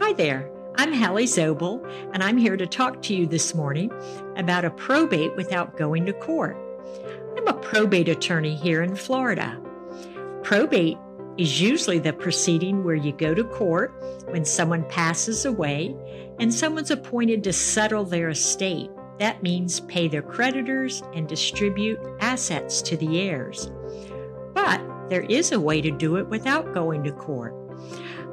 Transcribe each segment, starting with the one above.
Hi there. I'm Hallie Zobel, and I'm here to talk to you this morning about a probate without going to court. I'm a probate attorney here in Florida. Probate is usually the proceeding where you go to court when someone passes away and someone's appointed to settle their estate. That means pay their creditors and distribute assets to the heirs. But there is a way to do it without going to court.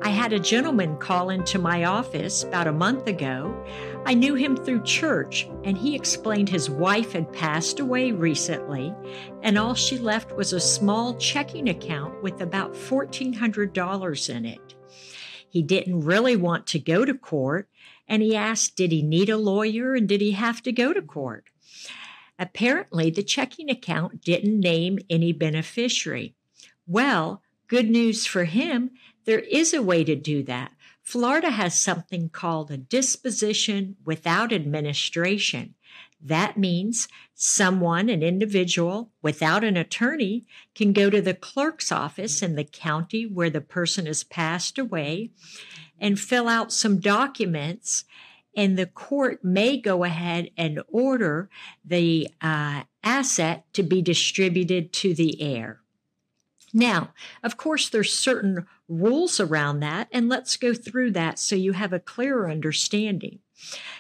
I had a gentleman call into my office about a month ago. I knew him through church, and he explained his wife had passed away recently, and all she left was a small checking account with about $1,400 in it. He didn't really want to go to court, and he asked, Did he need a lawyer and did he have to go to court? Apparently, the checking account didn't name any beneficiary. Well, good news for him, there is a way to do that. Florida has something called a disposition without administration. That means someone, an individual, without an attorney, can go to the clerk's office in the county where the person has passed away and fill out some documents. And the court may go ahead and order the uh, asset to be distributed to the heir. Now, of course, there's certain rules around that, and let's go through that so you have a clearer understanding.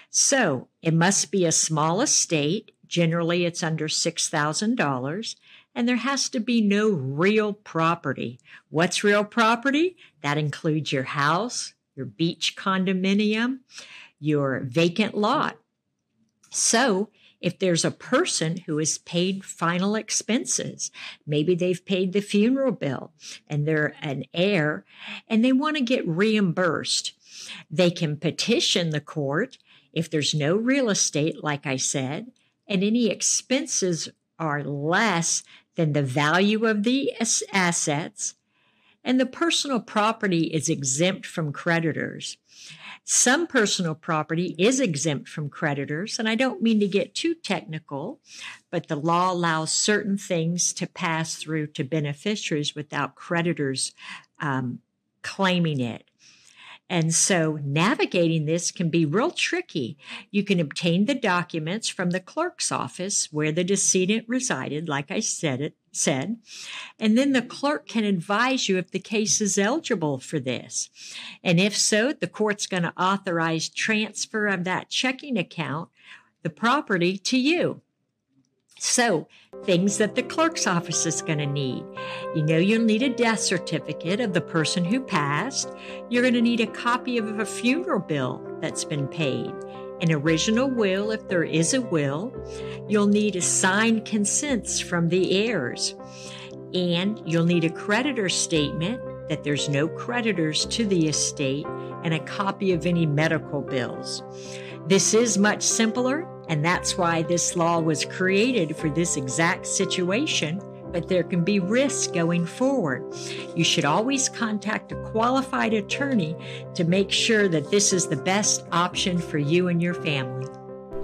So, it must be a small estate. Generally, it's under $6,000, and there has to be no real property. What's real property? That includes your house, your beach condominium, your vacant lot. So, if there's a person who has paid final expenses, maybe they've paid the funeral bill and they're an heir and they want to get reimbursed, they can petition the court if there's no real estate, like I said, and any expenses are less than the value of the assets, and the personal property is exempt from creditors. Some personal property is exempt from creditors, and I don't mean to get too technical, but the law allows certain things to pass through to beneficiaries without creditors um, claiming it. And so navigating this can be real tricky. You can obtain the documents from the clerk's office where the decedent resided, like I said it said, and then the clerk can advise you if the case is eligible for this. And if so, the court's going to authorize transfer of that checking account, the property to you. So, things that the clerk's office is going to need. You know, you'll need a death certificate of the person who passed. You're going to need a copy of a funeral bill that's been paid, an original will if there is a will. You'll need a signed consents from the heirs. And you'll need a creditor statement that there's no creditors to the estate and a copy of any medical bills. This is much simpler and that's why this law was created for this exact situation, but there can be risks going forward. You should always contact a qualified attorney to make sure that this is the best option for you and your family.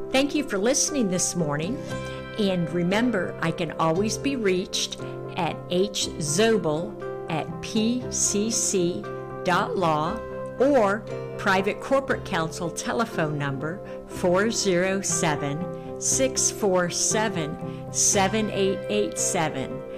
Thank you for listening this morning. And remember, I can always be reached at hzobel at pcc.law or private corporate counsel telephone number 407 647 7887.